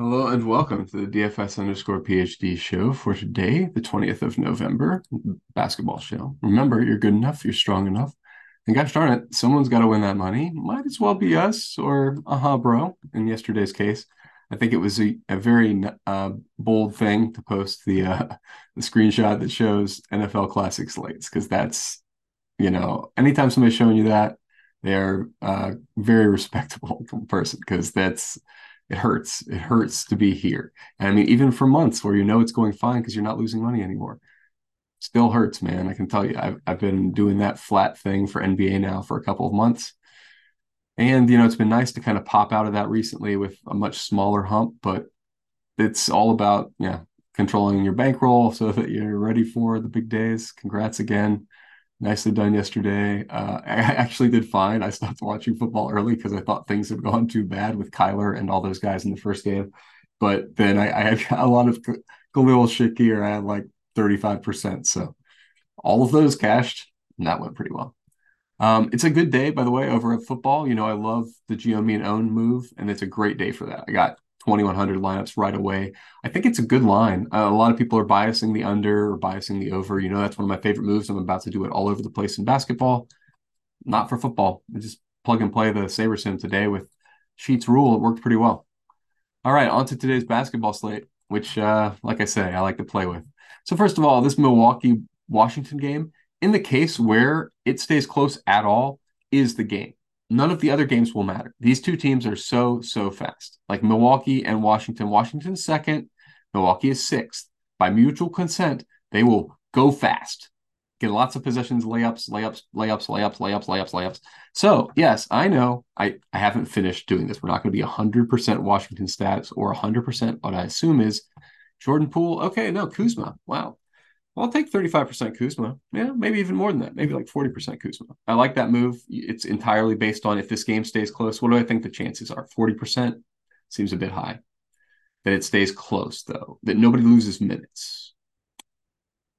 Hello and welcome to the DFS underscore PhD show for today, the 20th of November, basketball show. Remember, you're good enough, you're strong enough. And gosh darn it, someone's got to win that money. Might as well be us or aha, bro, in yesterday's case. I think it was a, a very uh, bold thing to post the uh, the screenshot that shows NFL Classic slates because that's, you know, anytime somebody's showing you that, they're a uh, very respectable person because that's it hurts. It hurts to be here. And I mean, even for months where you know it's going fine because you're not losing money anymore, still hurts, man. I can tell you, I've, I've been doing that flat thing for NBA now for a couple of months. And, you know, it's been nice to kind of pop out of that recently with a much smaller hump, but it's all about, yeah, controlling your bankroll so that you're ready for the big days. Congrats again nicely done yesterday. Uh, I actually did fine. I stopped watching football early because I thought things had gone too bad with Kyler and all those guys in the first game. But then I, I had a lot of Khalil Shakir. I had like 35%. So all of those cashed, and that went pretty well. Um, it's a good day, by the way, over at football. You know, I love the geo mean own move, and it's a great day for that. I got 2100 lineups right away. I think it's a good line. Uh, a lot of people are biasing the under or biasing the over. You know, that's one of my favorite moves. I'm about to do it all over the place in basketball, not for football. I just plug and play the SaberSim today with Sheets rule. It worked pretty well. All right, on to today's basketball slate, which, uh, like I say, I like to play with. So, first of all, this Milwaukee Washington game, in the case where it stays close at all, is the game none of the other games will matter. These two teams are so, so fast. Like Milwaukee and Washington. Washington's second, Milwaukee is sixth. By mutual consent, they will go fast. Get lots of possessions, layups, layups, layups, layups, layups, layups, layups. So, yes, I know I, I haven't finished doing this. We're not going to be 100% Washington stacks or 100% what I assume is Jordan Poole. Okay, no, Kuzma. Wow. I'll take 35% Kuzma. Yeah, maybe even more than that. Maybe like 40% Kuzma. I like that move. It's entirely based on if this game stays close. What do I think the chances are? 40% seems a bit high. That it stays close, though, that nobody loses minutes.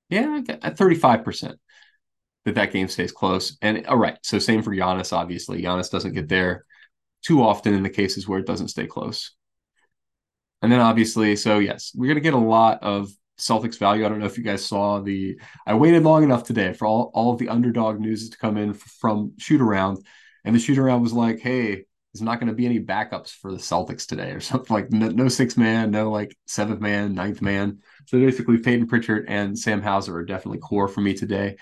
Yeah, at 35% that that game stays close. And all right, so same for Giannis, obviously. Giannis doesn't get there too often in the cases where it doesn't stay close. And then obviously, so yes, we're going to get a lot of Celtics value. I don't know if you guys saw the. I waited long enough today for all, all of the underdog news to come in from shoot around, and the shoot around was like, "Hey, there's not going to be any backups for the Celtics today, or something like no, no six man, no like seventh man, ninth man." So basically, Payton Pritchard and Sam Hauser are definitely core for me today,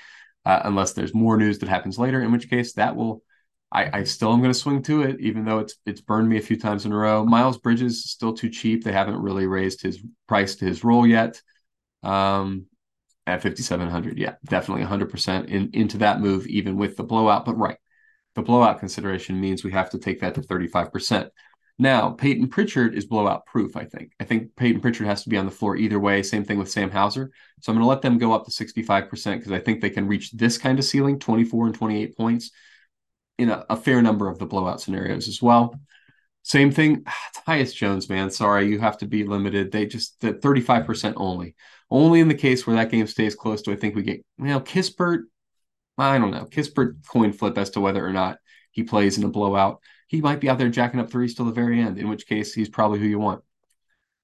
uh, unless there's more news that happens later. In which case, that will. I, I still am going to swing to it, even though it's it's burned me a few times in a row. Miles Bridges still too cheap. They haven't really raised his price to his role yet um, at 5,700. Yeah, definitely 100% in, into that move, even with the blowout. But right, the blowout consideration means we have to take that to 35%. Now, Payton Pritchard is blowout proof, I think. I think Payton Pritchard has to be on the floor either way. Same thing with Sam Hauser. So I'm going to let them go up to 65% because I think they can reach this kind of ceiling, 24 and 28 points, in a, a fair number of the blowout scenarios as well. Same thing, Tyus Jones, man. Sorry, you have to be limited. They just the 35% only. Only in the case where that game stays close do I think we get, you know, Kispert. I don't know. Kispert coin flip as to whether or not he plays in a blowout. He might be out there jacking up threes till the very end, in which case he's probably who you want.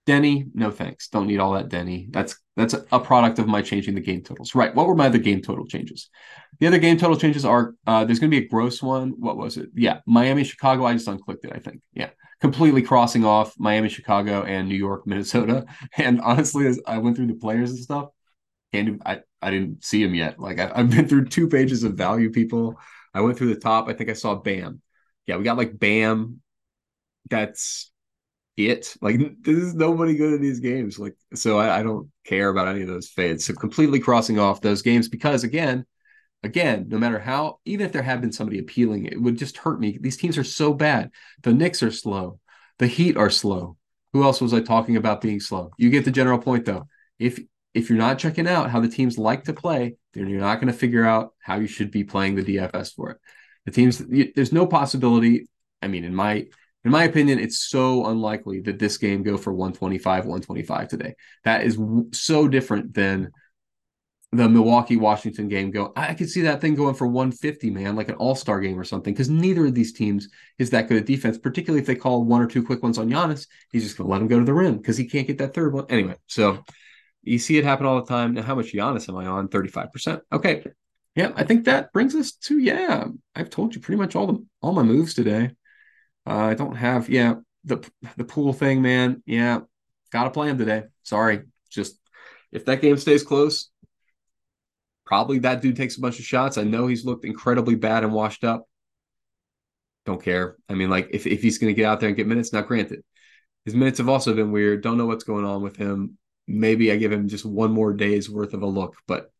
Deni, no thanks. Don't need all that Deni. That's that's a product of my changing the game totals. Right. What were my other game total changes? The other game total changes are uh, there's going to be a gross one. What was it? Yeah, Miami, Chicago. I just unclicked it. I think. Yeah, completely crossing off Miami, Chicago, and New York, Minnesota. And honestly, as I went through the players and stuff, and I I didn't see him yet. Like I, I've been through two pages of value people. I went through the top. I think I saw Bam. Yeah, we got like Bam. That's it. Like there's nobody good in these games. Like so, I, I don't care about any of those fades. So completely crossing off those games because again, again, no matter how, even if there had been somebody appealing, it would just hurt me. These teams are so bad. The Knicks are slow. The Heat are slow. Who else was I talking about being slow? You get the general point though. If if you're not checking out how the teams like to play, then you're not going to figure out how you should be playing the DFS for it. The teams, there's no possibility. I mean, in my in my opinion, it's so unlikely that this game go for 125, 125 today. That is so different than the Milwaukee Washington game go. I could see that thing going for 150, man, like an all star game or something, because neither of these teams is that good at defense, particularly if they call one or two quick ones on Giannis. He's just going to let him go to the rim because he can't get that third one. Anyway, so you see it happen all the time. Now, how much Giannis am I on? 35%. Okay. Yeah, I think that brings us to, yeah, I've told you pretty much all the all my moves today. Uh, I don't have, yeah, the the Poole thing, man. Yeah, gotta play him today. Sorry. Just if that game stays close, Probably that dude takes a bunch of shots. I know he's looked incredibly bad and washed up. Don't care. I mean, like if, if he's going to get out there and get minutes, not granted. His minutes have also been weird. Don't know what's going on with him. Maybe I give him just one more day's worth of a look, but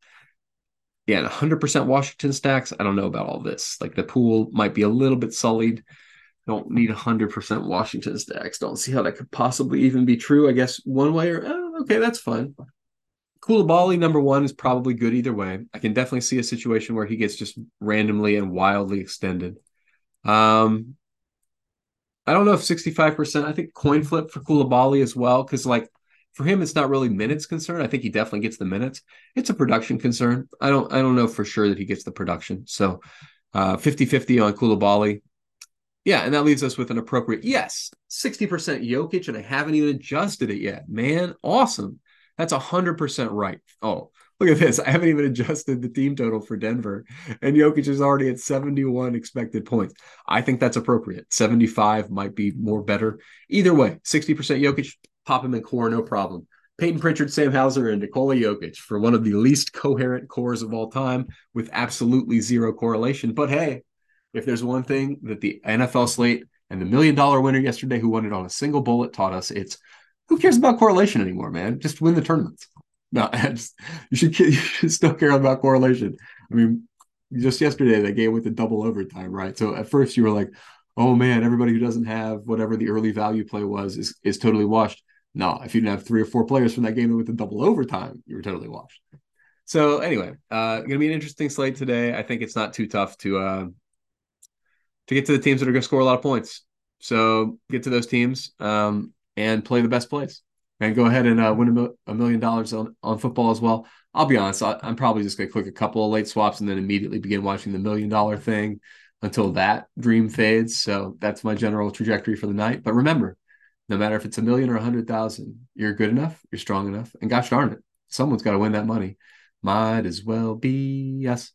yeah, 100% Washington stacks. I don't know about all this. Like the pool might be a little bit sullied. Don't need 100% Washington stacks. Don't see how that could possibly even be true. I guess one way or oh, okay, that's fine. Coulibaly number one is probably good either way. I can definitely see a situation where he gets just randomly and wildly extended. Um, I don't know if 65%. I think coin flip for Coulibaly as well, because like for him, it's not really minutes concern. I think he definitely gets the minutes. It's a production concern. I don't I don't know for sure that he gets the production. So uh 50-50 on Coulibaly. Yeah, and that leaves us with an appropriate yes, 60% Jokic, and I haven't even adjusted it yet. Man, awesome. That's 100% right. Oh, look at this. I haven't even adjusted the team total for Denver, and Jokic is already at 71 expected points. I think that's appropriate. 75 might be more better. Either way, 60% Jokic, pop him in core, no problem. Peyton Pritchard, Sam Hauser, and Nikola Jokic for one of the least coherent cores of all time with absolutely zero correlation. But hey, if there's one thing that the NFL slate and the million dollar winner yesterday who won it on a single bullet taught us, it's who cares about correlation anymore, man? Just win the tournaments. No, just, you should you should still care about correlation. I mean, just yesterday they gave with the double overtime, right? So at first you were like, oh man, everybody who doesn't have whatever the early value play was is is totally washed. No, if you didn't have three or four players from that game with the double overtime, you were totally washed. So anyway, uh, gonna be an interesting slate today. I think it's not too tough to uh, to get to the teams that are gonna score a lot of points. So get to those teams. Um, and play the best plays and go ahead and uh, win a, million dollars on, on football as well. I'll be honest, I, am probably just going to click a couple of late swaps and then immediately begin watching the million dollar thing until that dream fades. So that's my general trajectory for the night. But remember, no matter if it's a million or a hundred thousand, you're good enough, you're strong enough, and gosh darn it, someone's got to win that money. Might as well be us.